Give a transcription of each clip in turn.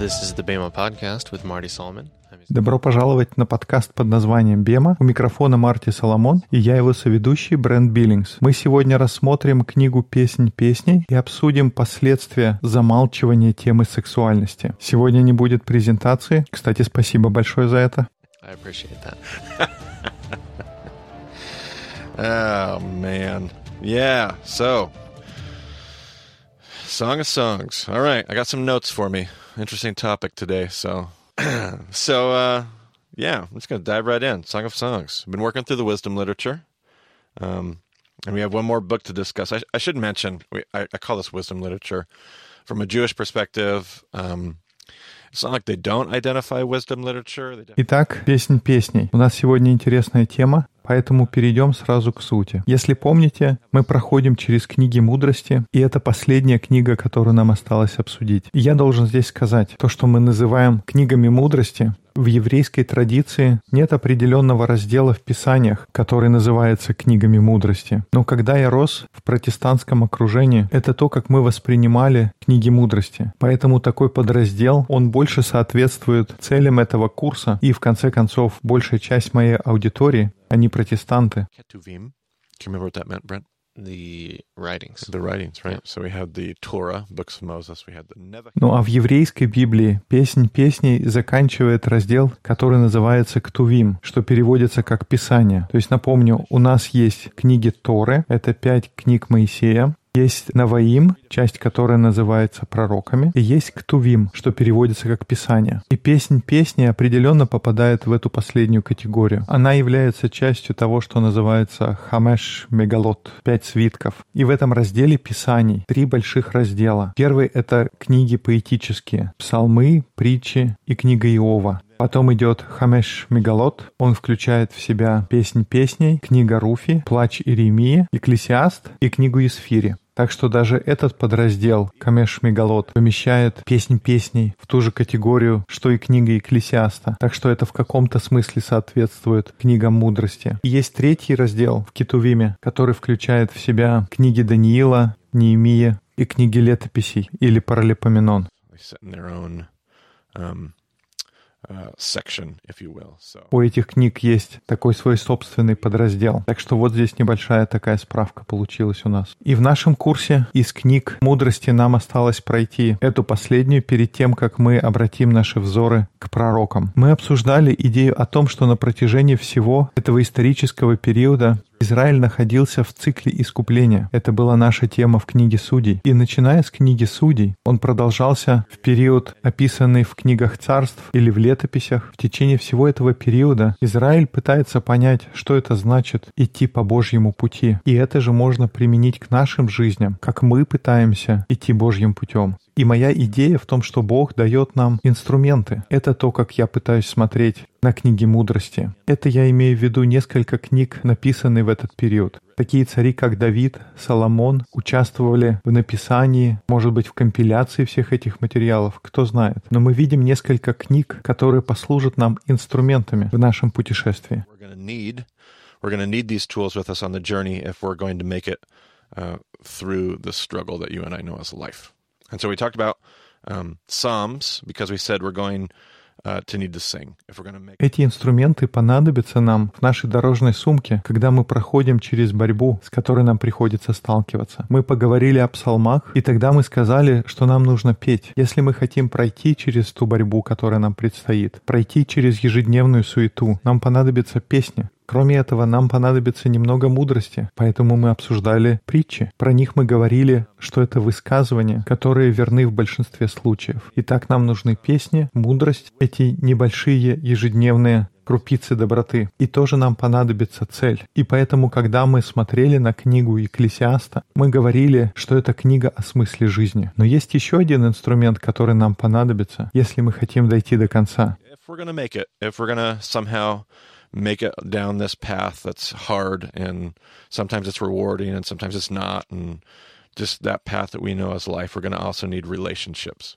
This is the Bema podcast with Marty Solomon. Добро пожаловать на подкаст под названием «Бема». У микрофона Марти Соломон и я его соведущий Брент Биллингс. Мы сегодня рассмотрим книгу «Песнь песней» и обсудим последствия замалчивания темы сексуальности. Сегодня не будет презентации. Кстати, спасибо большое за это. I appreciate that. oh, man. Yeah, so. Song of Songs. All right, I got some notes for me. Interesting topic today, so. so, uh, yeah, I'm just going to dive right in. Song of Songs. I've been working through the wisdom literature. Um, and we have one more book to discuss. I, I should mention, we, I, I, call this wisdom literature. From a Jewish perspective, um, it's not like they don't identify wisdom literature. Итак, песнь песней. У нас сегодня интересная тема, поэтому перейдем сразу к сути. Если помните, мы проходим через книги мудрости, и это последняя книга, которую нам осталось обсудить. И я должен здесь сказать, то, что мы называем книгами мудрости, в еврейской традиции нет определенного раздела в Писаниях, который называется книгами мудрости. Но когда я рос в протестантском окружении, это то, как мы воспринимали книги мудрости. Поэтому такой подраздел, он больше соответствует целям этого курса. И в конце концов, большая часть моей аудитории, они протестанты. the writings. The writings, right? So we had the Torah, books of Moses, we had the. Ну а в еврейской Библии песнь песней заканчивает раздел, который называется Ктувим, что переводится как Писание. То есть напомню, у нас есть книги Торы, это пять книг Моисея, есть Наваим, часть которой называется пророками, и есть Ктувим, что переводится как Писание. И песнь песни определенно попадает в эту последнюю категорию. Она является частью того, что называется Хамеш Мегалот, пять свитков. И в этом разделе Писаний три больших раздела. Первый — это книги поэтические, псалмы, притчи и книга Иова. Потом идет Хамеш Мегалот. Он включает в себя песнь песней, книга Руфи, плач Иеремии, Экклесиаст и книгу Исфири. Так что даже этот подраздел Камеш Мегалот помещает песнь песней в ту же категорию, что и книга Екклесиаста. Так что это в каком-то смысле соответствует книгам мудрости. И есть третий раздел в Китувиме, который включает в себя книги Даниила, Неемия и книги летописей или Паралипоменон. Uh, section. У этих книг есть такой свой собственный подраздел. Так что вот здесь небольшая такая справка получилась у нас. И в нашем курсе из книг мудрости нам осталось пройти эту последнюю перед тем, как мы обратим наши взоры к пророкам. Мы обсуждали идею о том, что на протяжении всего этого исторического периода Израиль находился в цикле искупления. Это была наша тема в книге Судей. И начиная с книги Судей, он продолжался в период, описанный в книгах царств или в летописях. В течение всего этого периода Израиль пытается понять, что это значит идти по Божьему пути. И это же можно применить к нашим жизням, как мы пытаемся идти Божьим путем. И моя идея в том, что Бог дает нам инструменты. Это то, как я пытаюсь смотреть на книги мудрости. Это я имею в виду несколько книг, написанных в этот период. Такие цари, как Давид, Соломон, участвовали в написании, может быть, в компиляции всех этих материалов, кто знает. Но мы видим несколько книг, которые послужат нам инструментами в нашем путешествии. Uh, through the struggle that you and I know as life. And so we talked about um, Psalms because we said we're going uh, Эти инструменты понадобятся нам в нашей дорожной сумке, когда мы проходим через борьбу, с которой нам приходится сталкиваться. Мы поговорили о псалмах, и тогда мы сказали, что нам нужно петь. Если мы хотим пройти через ту борьбу, которая нам предстоит, пройти через ежедневную суету, нам понадобится песня. Кроме этого, нам понадобится немного мудрости, поэтому мы обсуждали притчи. Про них мы говорили, что это высказывания, которые верны в большинстве случаев. Итак, нам нужны песни, мудрость, эти небольшие ежедневные крупицы доброты. И тоже нам понадобится цель. И поэтому, когда мы смотрели на книгу Екклесиаста, мы говорили, что это книга о смысле жизни. Но есть еще один инструмент, который нам понадобится, если мы хотим дойти до конца make it down this path that's hard and sometimes it's rewarding and sometimes it's not and just that path that we know as life we're going to also need relationships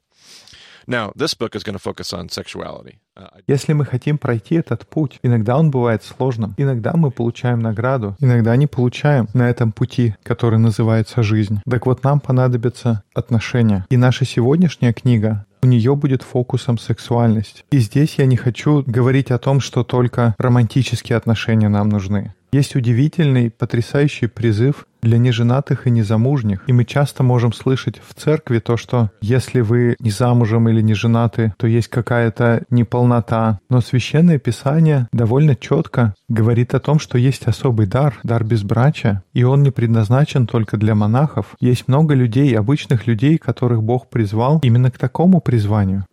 Now, this book is going to focus on sexuality. Uh, Если мы хотим пройти этот путь, иногда он бывает сложным, иногда мы получаем награду, иногда не получаем на этом пути, который называется жизнь. Так вот, нам понадобятся отношения. И наша сегодняшняя книга у нее будет фокусом сексуальность. И здесь я не хочу говорить о том, что только романтические отношения нам нужны. Есть удивительный, потрясающий призыв для неженатых и незамужних. И мы часто можем слышать в церкви то, что если вы не замужем или не женаты, то есть какая-то неполнота. Но Священное Писание довольно четко говорит о том, что есть особый дар, дар безбрачия, и он не предназначен только для монахов. Есть много людей, обычных людей, которых Бог призвал именно к такому призванию.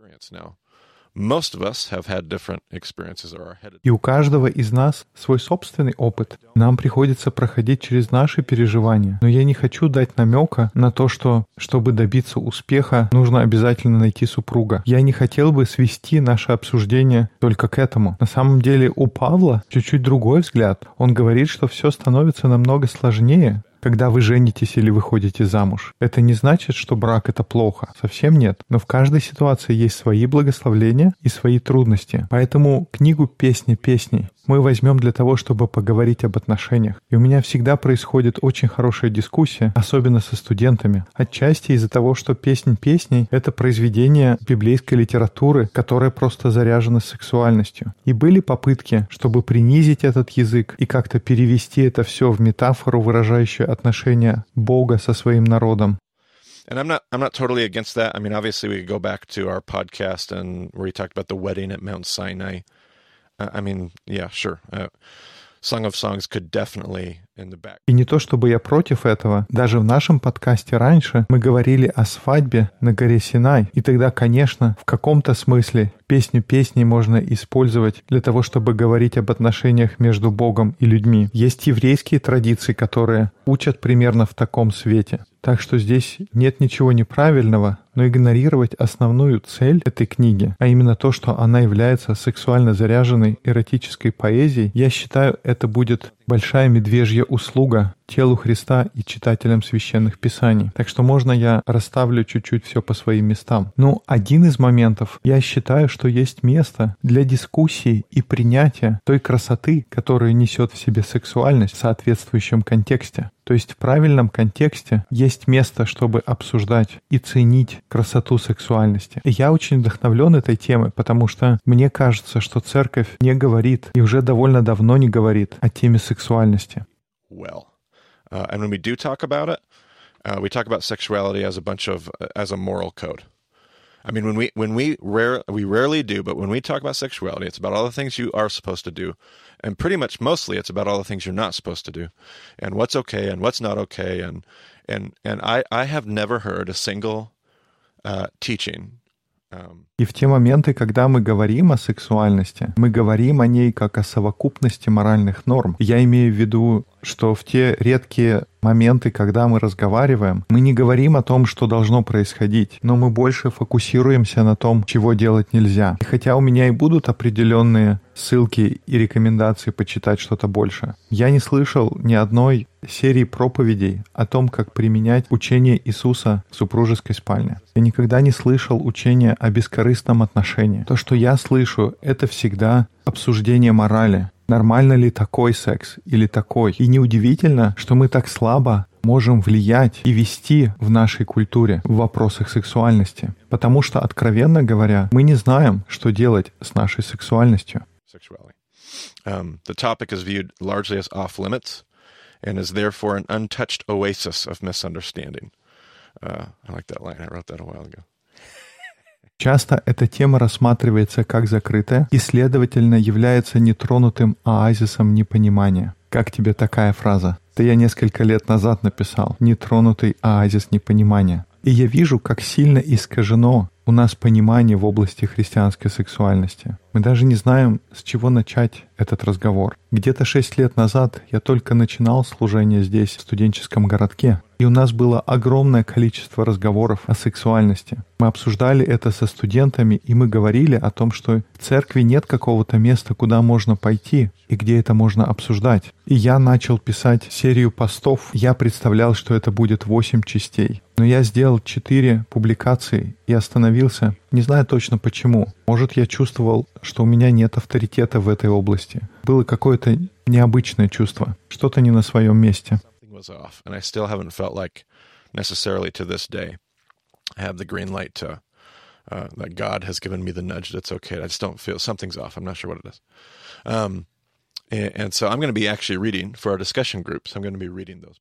И у каждого из нас свой собственный опыт. Нам приходится проходить через наши переживания. Но я не хочу дать намека на то, что, чтобы добиться успеха, нужно обязательно найти супруга. Я не хотел бы свести наше обсуждение только к этому. На самом деле у Павла чуть-чуть другой взгляд. Он говорит, что все становится намного сложнее, когда вы женитесь или выходите замуж. Это не значит, что брак — это плохо. Совсем нет. Но в каждой ситуации есть свои благословления и свои трудности. Поэтому книгу «Песня песней» мы возьмем для того, чтобы поговорить об отношениях. И у меня всегда происходит очень хорошая дискуссия, особенно со студентами. Отчасти из-за того, что «Песнь песней» — это произведение библейской литературы, которое просто заряжено сексуальностью. И были попытки, чтобы принизить этот язык и как-то перевести это все в метафору, выражающую отношения Бога со своим народом. And I'm not I'm not totally against that. I mean, obviously we could go back to our podcast and where we talked about the wedding at Mount Sinai. I mean, yeah, sure. Uh, Song of Songs could definitely in the back. И не то чтобы я против этого. Даже в нашем подкасте раньше мы говорили о свадьбе на горе Синай. И тогда, конечно, в каком-то смысле песню песней можно использовать для того, чтобы говорить об отношениях между Богом и людьми. Есть еврейские традиции, которые учат примерно в таком свете. Так что здесь нет ничего неправильного, но игнорировать основную цель этой книги, а именно то, что она является сексуально заряженной эротической поэзией, я считаю, это будет большая медвежья услуга телу Христа и читателям священных писаний. Так что можно я расставлю чуть-чуть все по своим местам. Ну, один из моментов, я считаю, что есть место для дискуссии и принятия той красоты, которую несет в себе сексуальность в соответствующем контексте. То есть в правильном контексте есть место, чтобы обсуждать и ценить красоту сексуальности. И я очень вдохновлен этой темой, потому что мне кажется, что церковь не говорит и уже довольно давно не говорит о теме сексуальности. Well. Uh, and when we do talk about it, uh, we talk about sexuality as a bunch of as a moral code. I mean, when we when we rare we rarely do, but when we talk about sexuality, it's about all the things you are supposed to do, and pretty much mostly it's about all the things you're not supposed to do, and what's okay and what's not okay, and and and I I have never heard a single uh, teaching И в те моменты, когда мы говорим о сексуальности, мы говорим о ней как о совокупности моральных норм. Я имею в виду, что в те редкие моменты, когда мы разговариваем, мы не говорим о том, что должно происходить, но мы больше фокусируемся на том, чего делать нельзя. И хотя у меня и будут определенные ссылки и рекомендации почитать что-то больше, я не слышал ни одной серии проповедей о том, как применять учение Иисуса в супружеской спальне. Я никогда не слышал учения о бескорыстном отношении. То, что я слышу, это всегда обсуждение морали, нормально ли такой секс или такой. И неудивительно, что мы так слабо можем влиять и вести в нашей культуре в вопросах сексуальности. Потому что, откровенно говоря, мы не знаем, что делать с нашей сексуальностью. Um, the topic is viewed largely as off limits and is therefore an untouched oasis of misunderstanding. Uh, I like that line. I wrote that a while ago. Часто эта тема рассматривается как закрытая и, следовательно, является нетронутым оазисом непонимания. Как тебе такая фраза? Это я несколько лет назад написал. Нетронутый оазис непонимания. И я вижу, как сильно искажено у нас понимание в области христианской сексуальности. Мы даже не знаем, с чего начать этот разговор. Где-то шесть лет назад я только начинал служение здесь, в студенческом городке. И у нас было огромное количество разговоров о сексуальности. Мы обсуждали это со студентами, и мы говорили о том, что в церкви нет какого-то места, куда можно пойти и где это можно обсуждать. И я начал писать серию постов. Я представлял, что это будет восемь частей. Но я сделал четыре публикации и остановился, не знаю точно почему. Может, я чувствовал, что у меня нет авторитета в этой области. Было какое-то необычное чувство, что-то не на своем месте uh, that God has given me the nudge that's okay. I just don't feel something's off. I'm not sure what it is. Um,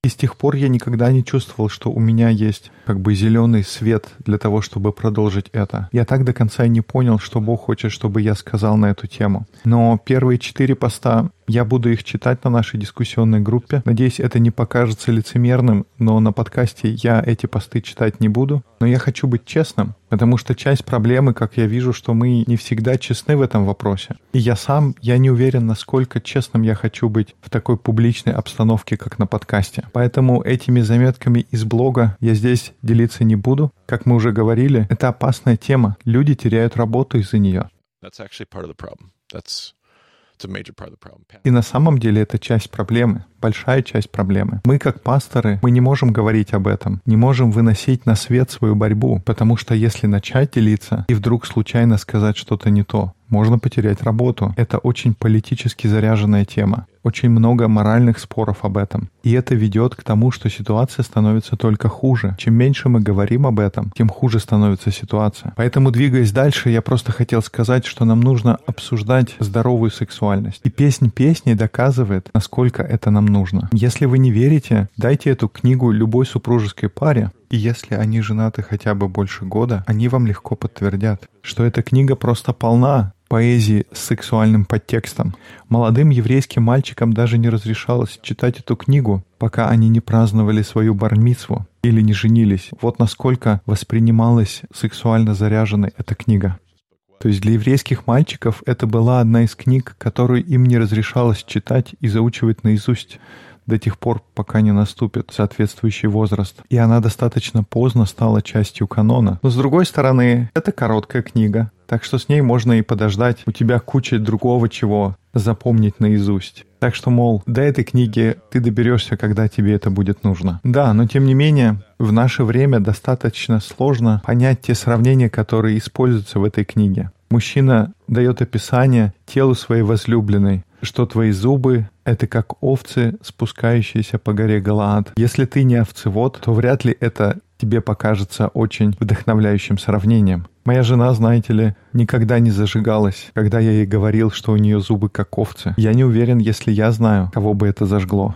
И с тех пор я никогда не чувствовал, что у меня есть как бы зеленый свет для того, чтобы продолжить это. Я так до конца и не понял, что Бог хочет, чтобы я сказал на эту тему. Но первые четыре поста я буду их читать на нашей дискуссионной группе. Надеюсь, это не покажется лицемерным, но на подкасте я эти посты читать не буду. Но я хочу быть честным, потому что часть проблемы, как я вижу, что мы не всегда честны в этом вопросе. И я сам, я не уверен, насколько честным я хочу быть в такой публичной обстановке, как на подкасте. Поэтому этими заметками из блога я здесь делиться не буду. Как мы уже говорили, это опасная тема. Люди теряют работу из-за нее. That's actually part of the problem. That's И на самом деле это часть проблемы, большая часть проблемы. Мы как пасторы, мы не можем говорить об этом, не можем выносить на свет свою борьбу, потому что если начать делиться и вдруг случайно сказать что-то не то, можно потерять работу. Это очень политически заряженная тема. Очень много моральных споров об этом. И это ведет к тому, что ситуация становится только хуже. Чем меньше мы говорим об этом, тем хуже становится ситуация. Поэтому, двигаясь дальше, я просто хотел сказать, что нам нужно обсуждать здоровую сексуальность. И песнь песни доказывает, насколько это нам нужно. Если вы не верите, дайте эту книгу любой супружеской паре, и если они женаты хотя бы больше года, они вам легко подтвердят, что эта книга просто полна поэзии с сексуальным подтекстом. Молодым еврейским мальчикам даже не разрешалось читать эту книгу, пока они не праздновали свою бармицву или не женились. Вот насколько воспринималась сексуально заряженной эта книга. То есть для еврейских мальчиков это была одна из книг, которую им не разрешалось читать и заучивать наизусть до тех пор, пока не наступит соответствующий возраст. И она достаточно поздно стала частью канона. Но с другой стороны, это короткая книга, так что с ней можно и подождать. У тебя куча другого чего запомнить наизусть. Так что, мол, до этой книги ты доберешься, когда тебе это будет нужно. Да, но тем не менее, в наше время достаточно сложно понять те сравнения, которые используются в этой книге. Мужчина дает описание телу своей возлюбленной, что твои зубы — это как овцы, спускающиеся по горе Галаад. Если ты не овцевод, то вряд ли это тебе покажется очень вдохновляющим сравнением. Моя жена, знаете ли, никогда не зажигалась, когда я ей говорил, что у нее зубы как овцы. Я не уверен, если я знаю, кого бы это зажгло.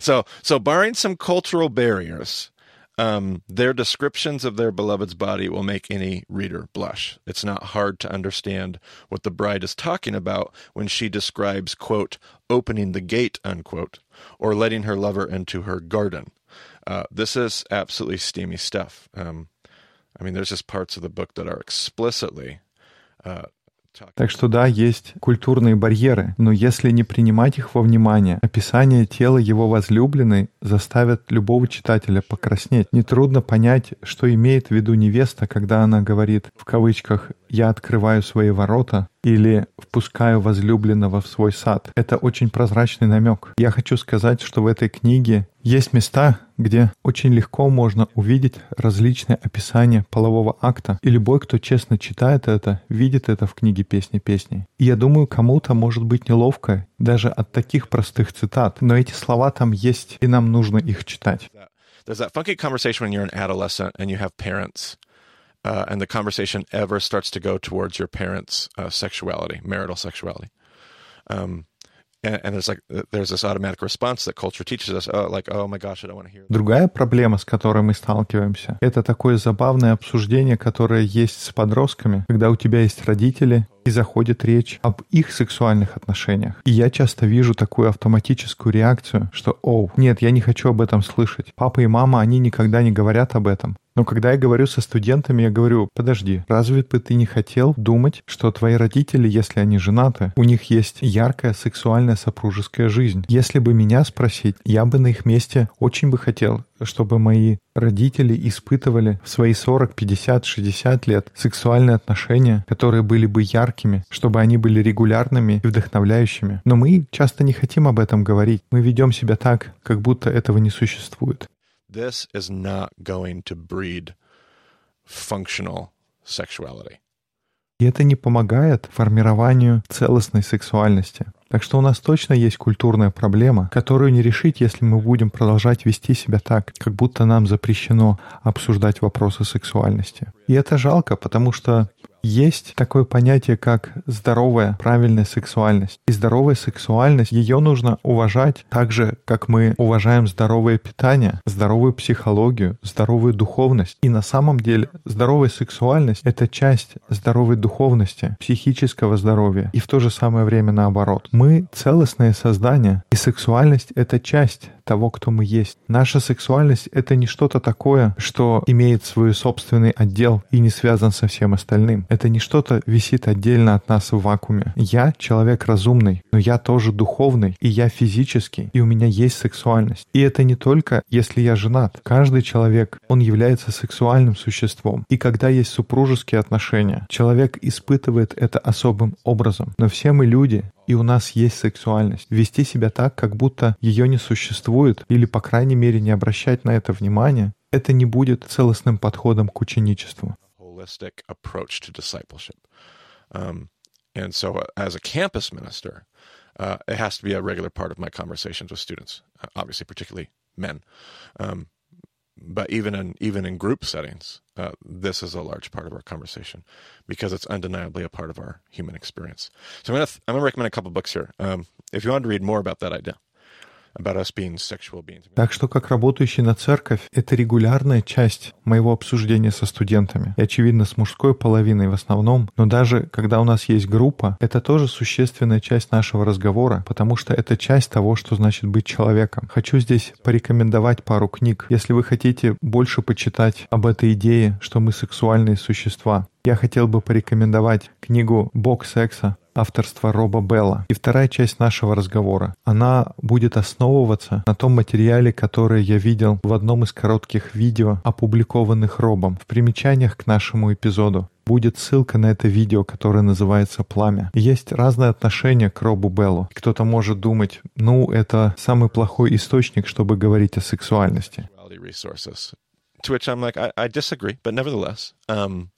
so, so barring some cultural barriers, um, their descriptions of their beloved's body will make any reader blush. It's not hard to understand what the bride is talking about when she describes, quote, opening the gate, unquote, or letting her lover into her garden. Uh, this is absolutely steamy stuff. Um, I mean, there's just parts of the book that are explicitly uh, Так что да, есть культурные барьеры, но если не принимать их во внимание, описание тела его возлюбленной заставит любого читателя покраснеть. Нетрудно понять, что имеет в виду невеста, когда она говорит в кавычках «я открываю свои ворота», или «впускаю возлюбленного в свой сад». Это очень прозрачный намек. Я хочу сказать, что в этой книге есть места, где очень легко можно увидеть различные описания полового акта, и любой, кто честно читает это, видит это в книге «Песни песней». И я думаю, кому-то может быть неловко даже от таких простых цитат, но эти слова там есть, и нам нужно их читать. There's that funky conversation when you're an adolescent and you have parents uh, and the conversation ever starts to go towards your parents' uh, sexuality, marital sexuality. Um, and, and there's like there's this automatic response that culture teaches us, oh, like, oh my gosh, I don't want to hear. Другая проблема, с которой мы сталкиваемся, это такое забавное обсуждение, которое есть с подростками, когда у тебя есть родители, и заходит речь об их сексуальных отношениях. И я часто вижу такую автоматическую реакцию, что «Оу, нет, я не хочу об этом слышать». Папа и мама, они никогда не говорят об этом. Но когда я говорю со студентами, я говорю, подожди, разве бы ты не хотел думать, что твои родители, если они женаты, у них есть яркая сексуальная сопружеская жизнь? Если бы меня спросить, я бы на их месте очень бы хотел, чтобы мои родители испытывали в свои 40, 50, 60 лет сексуальные отношения, которые были бы яркими, чтобы они были регулярными и вдохновляющими. Но мы часто не хотим об этом говорить. Мы ведем себя так, как будто этого не существует. This is not going to breed functional sexuality. И это не помогает формированию целостной сексуальности. Так что у нас точно есть культурная проблема, которую не решить, если мы будем продолжать вести себя так, как будто нам запрещено обсуждать вопросы сексуальности. И это жалко, потому что есть такое понятие, как здоровая, правильная сексуальность. И здоровая сексуальность, ее нужно уважать так же, как мы уважаем здоровое питание, здоровую психологию, здоровую духовность. И на самом деле здоровая сексуальность — это часть здоровой духовности, психического здоровья. И в то же самое время наоборот. Мы целостное создание, и сексуальность — это часть того, кто мы есть. Наша сексуальность — это не что-то такое, что имеет свой собственный отдел и не связан со всем остальным. Это не что-то висит отдельно от нас в вакууме. Я человек разумный, но я тоже духовный, и я физический, и у меня есть сексуальность. И это не только, если я женат. Каждый человек, он является сексуальным существом. И когда есть супружеские отношения, человек испытывает это особым образом. Но все мы люди, и у нас есть сексуальность. Вести себя так, как будто ее не существует, или, по крайней мере, не обращать на это внимания, это не будет целостным подходом к ученичеству. Um, uh, uh, it has to be a regular part of my conversations with students, uh, obviously, particularly men. Um, but even in even in group settings, uh, this is a large part of our conversation because it's undeniably a part of our human experience. So I'm gonna th- I'm gonna recommend a couple books here. Um, if you want to read more about that idea, Так что, как работающий на церковь, это регулярная часть моего обсуждения со студентами. И, очевидно, с мужской половиной в основном. Но даже когда у нас есть группа, это тоже существенная часть нашего разговора, потому что это часть того, что значит быть человеком. Хочу здесь порекомендовать пару книг. Если вы хотите больше почитать об этой идее, что мы сексуальные существа, я хотел бы порекомендовать книгу «Бог секса» авторства Роба Белла. И вторая часть нашего разговора, она будет основываться на том материале, который я видел в одном из коротких видео, опубликованных Робом. В примечаниях к нашему эпизоду будет ссылка на это видео, которое называется «Пламя». Есть разные отношения к Робу Беллу. Кто-то может думать, ну, это самый плохой источник, чтобы говорить о сексуальности. To which I'm like, I, I disagree, but nevertheless, um,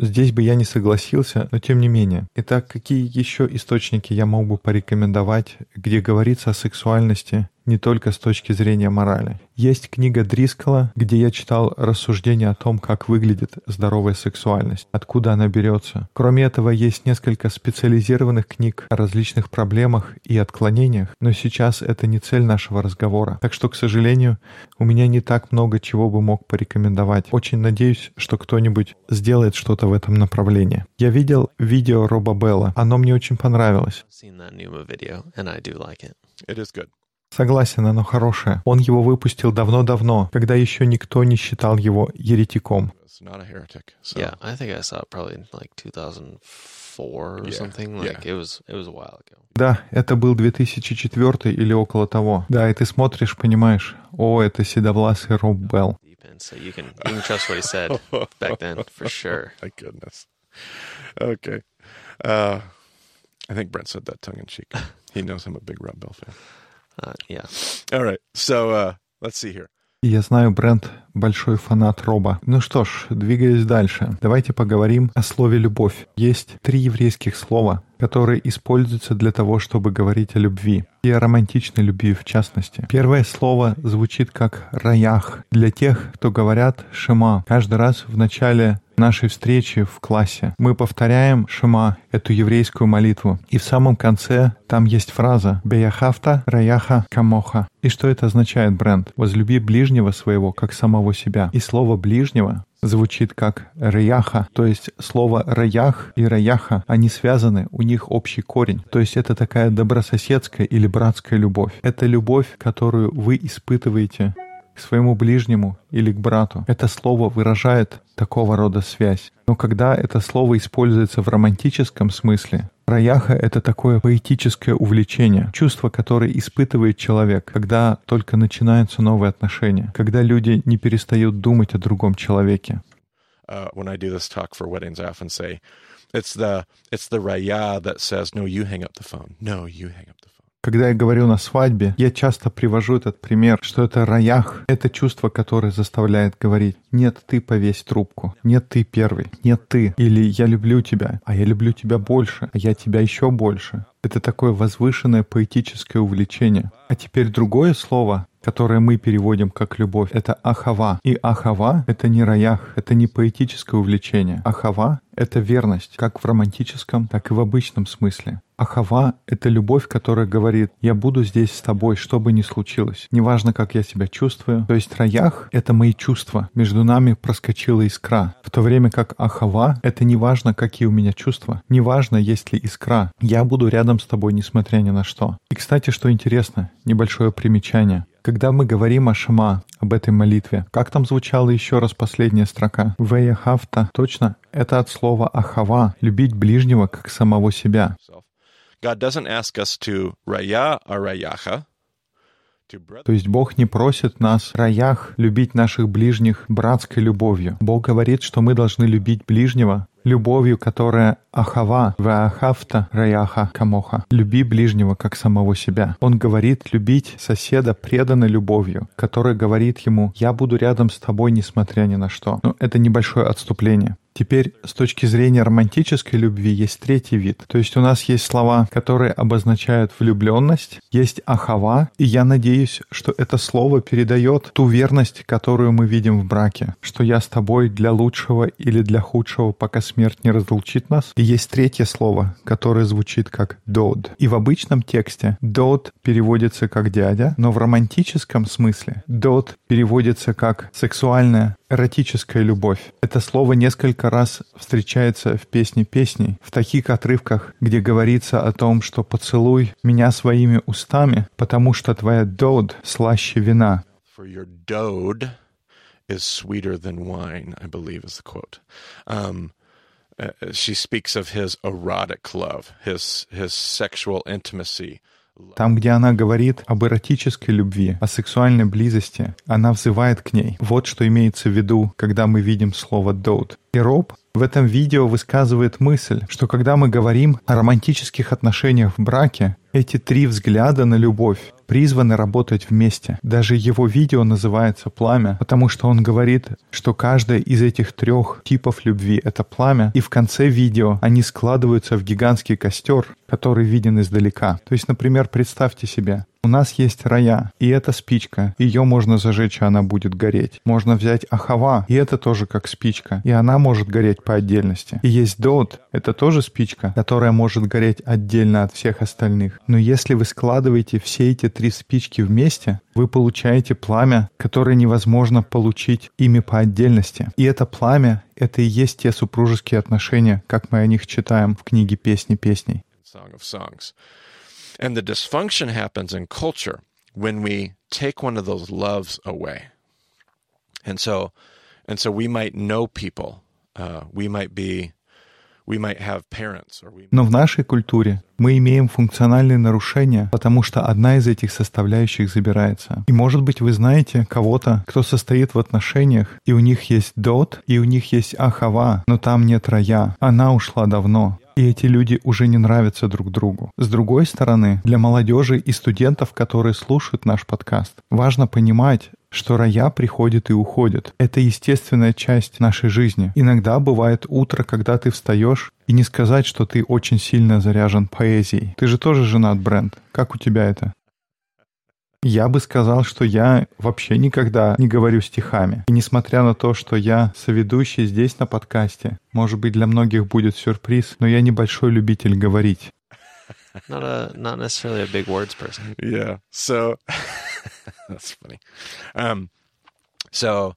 Здесь бы я не согласился, но тем не менее. Итак, какие еще источники я мог бы порекомендовать, где говорится о сексуальности не только с точки зрения морали. Есть книга Дрискала, где я читал рассуждения о том, как выглядит здоровая сексуальность, откуда она берется. Кроме этого, есть несколько специализированных книг о различных проблемах и отклонениях, но сейчас это не цель нашего разговора. Так что, к сожалению, у меня не так много чего бы мог порекомендовать. Очень надеюсь, что кто-нибудь сделает что-то в этом направлении. Я видел видео Роба Белла. Оно мне очень понравилось. It is good. Согласен, оно хорошее. Он его выпустил давно-давно, когда еще никто не считал его еретиком. Yeah, I think I saw it probably in like 2004 or something. Like it was, it was a while ago. Да, это был 2004 или около того. Да, и ты смотришь, понимаешь, о, это седовласый Роб Белл. So you can, you can trust what he said back then, for sure. My goodness. Okay. Uh, I think Brent said that tongue in cheek. He knows I'm a big Rob Bell fan. Uh, yeah. All right. So uh, let's see here. Я знаю, Брент большой фанат Роба. Ну что ж, двигаясь дальше, давайте поговорим о слове «любовь». Есть три еврейских слова, которые используются для того, чтобы говорить о любви. И о романтичной любви в частности. Первое слово звучит как «раях» для тех, кто говорят «шема». Каждый раз в начале нашей встречи в классе мы повторяем Шема, эту еврейскую молитву. И в самом конце там есть фраза «Беяхавта раяха камоха». И что это означает, Брент? «Возлюби ближнего своего, как самого себя». И слово «ближнего» звучит как «раяха», то есть слово «раях» и «раяха», они связаны, у них общий корень. То есть это такая добрососедская или братская любовь. Это любовь, которую вы испытываете к своему ближнему или к брату. Это слово выражает такого рода связь. Но когда это слово используется в романтическом смысле, Раяха — это такое поэтическое увлечение, чувство, которое испытывает человек, когда только начинаются новые отношения, когда люди не перестают думать о другом человеке. Uh, when I do this talk for weddings, I often say, it's the, it's the raya that says, no, you hang up the. Когда я говорю на свадьбе, я часто привожу этот пример, что это раях, это чувство, которое заставляет говорить «нет, ты повесь трубку», «нет, ты первый», «нет, ты», или «я люблю тебя», «а я люблю тебя больше», «а я тебя еще больше». Это такое возвышенное поэтическое увлечение. А теперь другое слово, которое мы переводим как любовь, это ахава. И ахава — это не раях, это не поэтическое увлечение. Ахава — это верность, как в романтическом, так и в обычном смысле. Ахава — это любовь, которая говорит, я буду здесь с тобой, что бы ни случилось. Неважно, как я себя чувствую. То есть раях — это мои чувства. Между нами проскочила искра. В то время как ахава — это неважно, какие у меня чувства. Неважно, есть ли искра. Я буду рядом с тобой, несмотря ни на что. И, кстати, что интересно, небольшое примечание. Когда мы говорим о Шама, об этой молитве, как там звучала еще раз последняя строка? Веяхавта. Точно, это от слова ахава, любить ближнего как самого себя. God doesn't ask us to raya arayacha, то есть Бог не просит нас, раях, любить наших ближних братской любовью. Бог говорит, что мы должны любить ближнего любовью, которая ахава, ваахавта, раяха, камоха. Люби ближнего, как самого себя. Он говорит любить соседа преданной любовью, которая говорит ему, я буду рядом с тобой, несмотря ни на что. Но это небольшое отступление. Теперь с точки зрения романтической любви есть третий вид. То есть у нас есть слова, которые обозначают влюбленность, есть ахава, и я надеюсь, что это слово передает ту верность, которую мы видим в браке, что я с тобой для лучшего или для худшего, пока смерть не разлучит нас. И есть третье слово, которое звучит как «дод». И в обычном тексте «дод» переводится как «дядя», но в романтическом смысле «дод» переводится как «сексуальная эротическая любовь. Это слово несколько раз встречается в песне песней, в таких отрывках, где говорится о том, что поцелуй меня своими устами, потому что твоя дод слаще вина. For your dode is sweeter than wine, I believe is the quote. Um, she speaks of his erotic love, his, his sexual intimacy, там, где она говорит об эротической любви, о сексуальной близости, она взывает к ней. Вот что имеется в виду, когда мы видим слово «dote». И Роб в этом видео высказывает мысль, что когда мы говорим о романтических отношениях в браке, эти три взгляда на любовь призваны работать вместе. Даже его видео называется «Пламя», потому что он говорит, что каждая из этих трех типов любви — это пламя, и в конце видео они складываются в гигантский костер, который виден издалека. То есть, например, представьте себе, у нас есть рая, и это спичка. Ее можно зажечь, и она будет гореть. Можно взять ахава, и это тоже как спичка, и она может гореть по отдельности. И есть дот, это тоже спичка, которая может гореть отдельно от всех остальных. Но если вы складываете все эти три спички вместе, вы получаете пламя, которое невозможно получить ими по отдельности. И это пламя — это и есть те супружеские отношения, как мы о них читаем в книге «Песни песней». And the dysfunction happens in culture when we take one of those loves away. And so, and so we might know people, uh, we might be Но в нашей культуре мы имеем функциональные нарушения, потому что одна из этих составляющих забирается. И может быть вы знаете кого-то, кто состоит в отношениях, и у них есть дот, и у них есть ахава, но там нет рая. Она ушла давно и эти люди уже не нравятся друг другу. С другой стороны, для молодежи и студентов, которые слушают наш подкаст, важно понимать, что рая приходит и уходит. Это естественная часть нашей жизни. Иногда бывает утро, когда ты встаешь, и не сказать, что ты очень сильно заряжен поэзией. Ты же тоже женат, Брент. Как у тебя это? Я бы сказал, что я вообще никогда не говорю стихами. И несмотря на то, что я соведущий здесь на подкасте, может быть, для многих будет сюрприз, но я небольшой любитель говорить. Not a not necessarily a big words person. Yeah. So that's funny. Um, so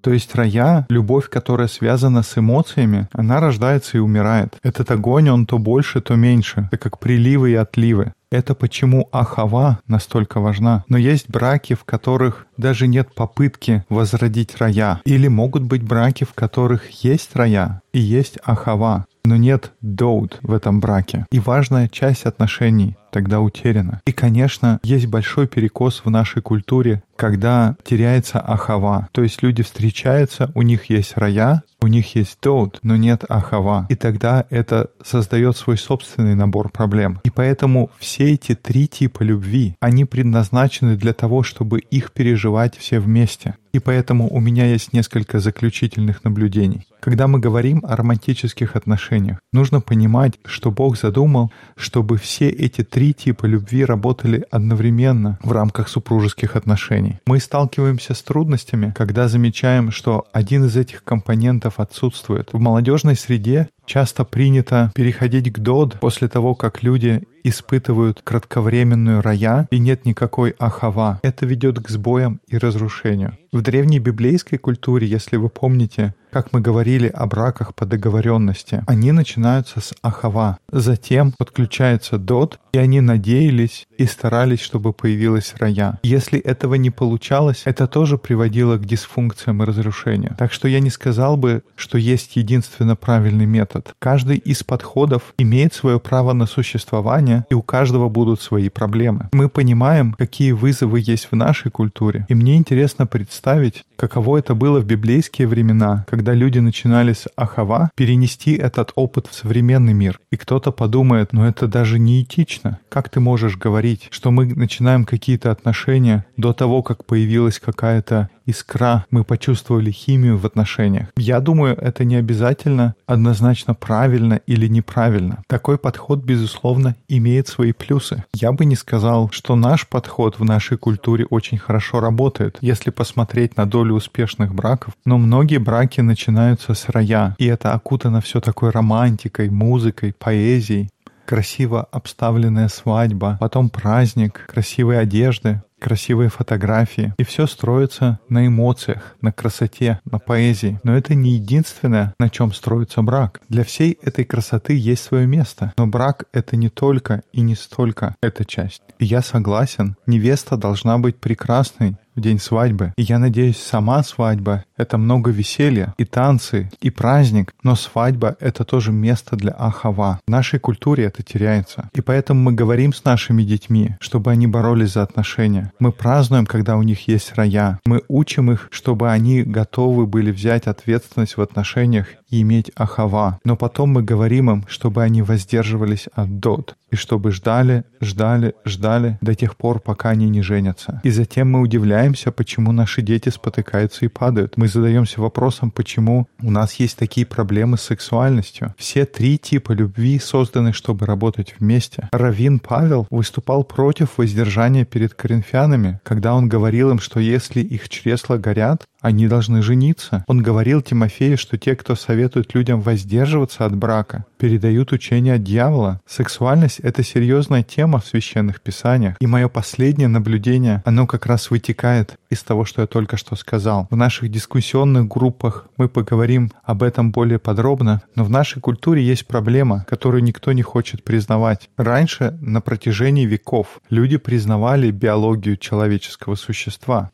то есть рая, любовь, которая связана с эмоциями, она рождается и умирает. Этот огонь, он то больше, то меньше. Это как приливы и отливы. Это почему Ахава настолько важна. Но есть браки, в которых даже нет попытки возродить рая. Или могут быть браки, в которых есть рая и есть Ахава, но нет доут в этом браке. И важная часть отношений тогда утеряно. И, конечно, есть большой перекос в нашей культуре, когда теряется ахава. То есть люди встречаются, у них есть рая, у них есть тот, но нет ахава. И тогда это создает свой собственный набор проблем. И поэтому все эти три типа любви, они предназначены для того, чтобы их переживать все вместе. И поэтому у меня есть несколько заключительных наблюдений. Когда мы говорим о романтических отношениях, нужно понимать, что Бог задумал, чтобы все эти три типа любви работали одновременно в рамках супружеских отношений. Мы сталкиваемся с трудностями, когда замечаем, что один из этих компонентов отсутствует. В молодежной среде часто принято переходить к дод после того, как люди испытывают кратковременную рая и нет никакой ахава. Это ведет к сбоям и разрушению. В древней библейской культуре, если вы помните, как мы говорили о браках по договоренности, они начинаются с ахава. Затем подключается дот, и они надеялись и старались, чтобы появилась рая. Если этого не получалось, это тоже приводило к дисфункциям и разрушению. Так что я не сказал бы, что есть единственно правильный метод. Каждый из подходов имеет свое право на существование, и у каждого будут свои проблемы. Мы понимаем, какие вызовы есть в нашей культуре, и мне интересно представить, каково это было в библейские времена, когда люди начинали с Ахава перенести этот опыт в современный мир. И кто-то подумает, ну это даже не этично. Как ты можешь говорить, что мы начинаем какие-то отношения до того, как появилась какая-то искра, мы почувствовали химию в отношениях. Я думаю, это не обязательно однозначно правильно или неправильно. Такой подход, безусловно, имеет свои плюсы. Я бы не сказал, что наш подход в нашей культуре очень хорошо работает, если посмотреть на долю успешных браков. Но многие браки начинаются с рая, и это окутано все такой романтикой, музыкой, поэзией красиво обставленная свадьба, потом праздник, красивые одежды, красивые фотографии. И все строится на эмоциях, на красоте, на поэзии. Но это не единственное, на чем строится брак. Для всей этой красоты есть свое место. Но брак — это не только и не столько эта часть. И я согласен, невеста должна быть прекрасной, в день свадьбы. И я надеюсь, сама свадьба — это много веселья, и танцы, и праздник, но свадьба — это тоже место для ахава. В нашей культуре это теряется. И поэтому мы говорим с нашими детьми, чтобы они боролись за отношения. Мы празднуем, когда у них есть рая. Мы учим их, чтобы они готовы были взять ответственность в отношениях и иметь ахава. Но потом мы говорим им, чтобы они воздерживались от дот, и чтобы ждали, ждали, ждали до тех пор, пока они не женятся. И затем мы удивляемся, почему наши дети спотыкаются и падают. Мы задаемся вопросом, почему у нас есть такие проблемы с сексуальностью. Все три типа любви созданы, чтобы работать вместе. Равин Павел выступал против воздержания перед коринфянами, когда он говорил им, что если их чресла горят, они должны жениться. Он говорил Тимофею, что те, кто советует людям воздерживаться от брака, передают учение от дьявола. Сексуальность — это серьезная тема в священных писаниях. И мое последнее наблюдение, оно как раз вытекает из того, что я только что сказал. В наших дискуссионных группах мы поговорим об этом более подробно, но в нашей культуре есть проблема, которую никто не хочет признавать. Раньше, на протяжении веков, люди признавали биологию человеческого существа.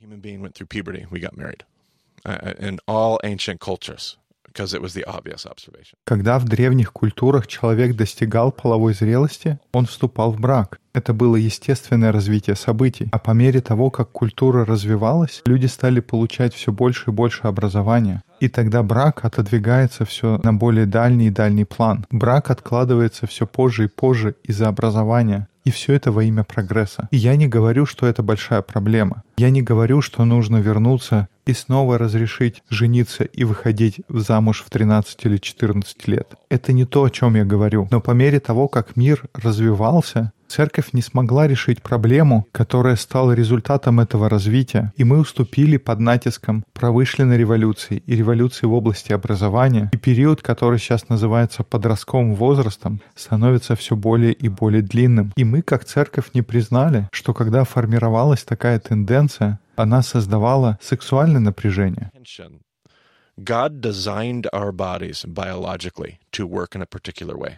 Когда в древних культурах человек достигал половой зрелости, он вступал в брак. Это было естественное развитие событий. А по мере того, как культура развивалась, люди стали получать все больше и больше образования. И тогда брак отодвигается все на более дальний и дальний план. Брак откладывается все позже и позже из-за образования. И все это во имя прогресса. И я не говорю, что это большая проблема. Я не говорю, что нужно вернуться и снова разрешить жениться и выходить замуж в 13 или 14 лет. Это не то, о чем я говорю. Но по мере того, как мир развивался, Церковь не смогла решить проблему, которая стала результатом этого развития, и мы уступили под натиском промышленной революции и революции в области образования, и период, который сейчас называется подростковым возрастом, становится все более и более длинным. И мы, как церковь, не признали, что когда формировалась такая тенденция, она создавала сексуальное напряжение. God designed our bodies biologically to work in a particular way.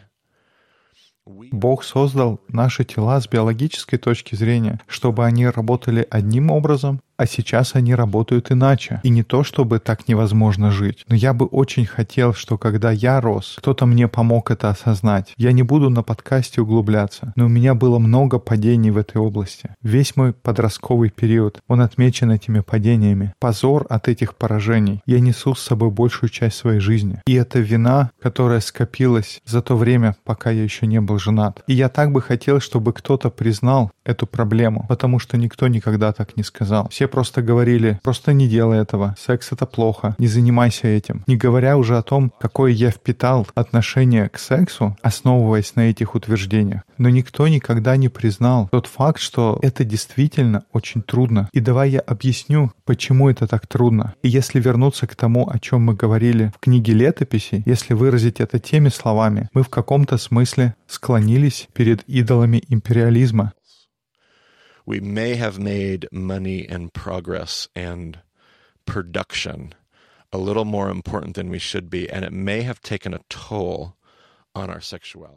Бог создал наши тела с биологической точки зрения, чтобы они работали одним образом а сейчас они работают иначе. И не то, чтобы так невозможно жить, но я бы очень хотел, что когда я рос, кто-то мне помог это осознать. Я не буду на подкасте углубляться, но у меня было много падений в этой области. Весь мой подростковый период, он отмечен этими падениями. Позор от этих поражений. Я несу с собой большую часть своей жизни. И это вина, которая скопилась за то время, пока я еще не был женат. И я так бы хотел, чтобы кто-то признал эту проблему, потому что никто никогда так не сказал. Все просто говорили, просто не делай этого, секс это плохо, не занимайся этим. Не говоря уже о том, какое я впитал отношение к сексу, основываясь на этих утверждениях. Но никто никогда не признал тот факт, что это действительно очень трудно. И давай я объясню, почему это так трудно. И если вернуться к тому, о чем мы говорили в книге летописи, если выразить это теми словами, мы в каком-то смысле склонились перед идолами империализма. We may have made money and progress and production a little more important than we should be, and it may have taken a toll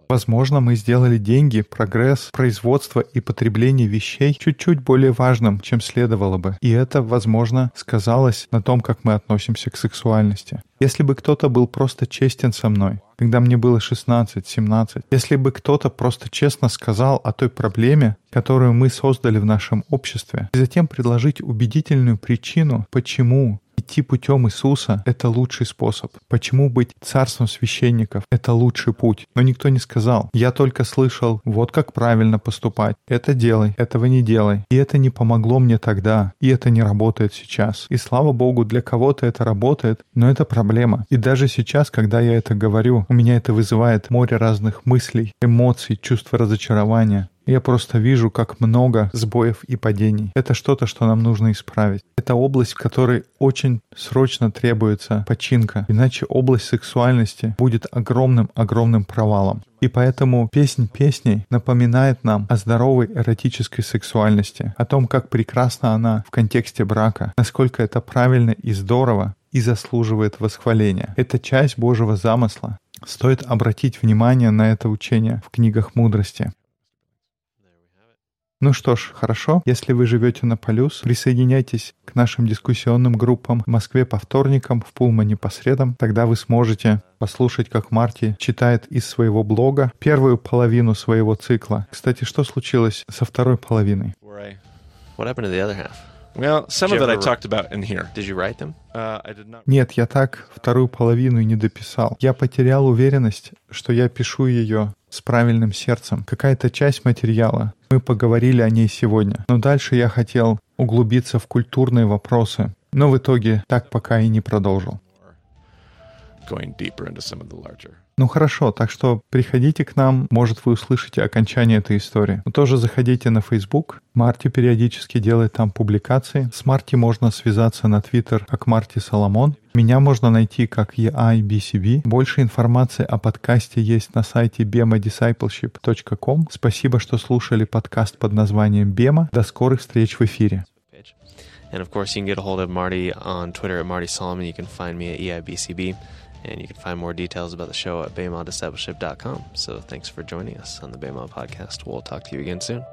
Возможно, мы сделали деньги, прогресс, производство и потребление вещей чуть-чуть более важным, чем следовало бы. И это, возможно, сказалось на том, как мы относимся к сексуальности. Если бы кто-то был просто честен со мной, когда мне было 16-17, если бы кто-то просто честно сказал о той проблеме, которую мы создали в нашем обществе, и затем предложить убедительную причину, почему идти путем Иисуса — это лучший способ. Почему быть царством священников — это лучший путь? Но никто не сказал. Я только слышал, вот как правильно поступать. Это делай, этого не делай. И это не помогло мне тогда, и это не работает сейчас. И слава Богу, для кого-то это работает, но это проблема. И даже сейчас, когда я это говорю, у меня это вызывает море разных мыслей, эмоций, чувства разочарования. Я просто вижу, как много сбоев и падений. Это что-то, что нам нужно исправить. Это область, в которой очень срочно требуется починка. Иначе область сексуальности будет огромным-огромным провалом. И поэтому песнь песней напоминает нам о здоровой эротической сексуальности, о том, как прекрасна она в контексте брака, насколько это правильно и здорово, и заслуживает восхваления. Это часть Божьего замысла. Стоит обратить внимание на это учение в книгах мудрости. Ну что ж, хорошо. Если вы живете на Полюс, присоединяйтесь к нашим дискуссионным группам в Москве по вторникам, в Пулмане по средам. Тогда вы сможете послушать, как Марти читает из своего блога первую половину своего цикла. Кстати, что случилось со второй половиной? What happened to the other half? Well, some of it I talked about in here. Did you write them? Uh, I did not. Нет, я так вторую половину и не дописал. Я потерял уверенность, что я пишу ее с правильным сердцем. Какая-то часть материала. Мы поговорили о ней сегодня. Но дальше я хотел углубиться в культурные вопросы. Но в итоге так пока и не продолжил. Ну хорошо, так что приходите к нам, может вы услышите окончание этой истории. Но тоже заходите на Facebook. Марти периодически делает там публикации. С Марти можно связаться на Twitter как Марти Соломон. Меня можно найти как EIBCB. Больше информации о подкасте есть на сайте bemadiscipleship.com. Спасибо, что слушали подкаст под названием «Бема». До скорых встреч в эфире. And of course, you can get a hold of Marty on Twitter at Marty Solomon. You can find me at EIBCB. And you can find more details about the show at BayModDiscipleship.com. So thanks for joining us on the Baymod podcast. We'll talk to you again soon.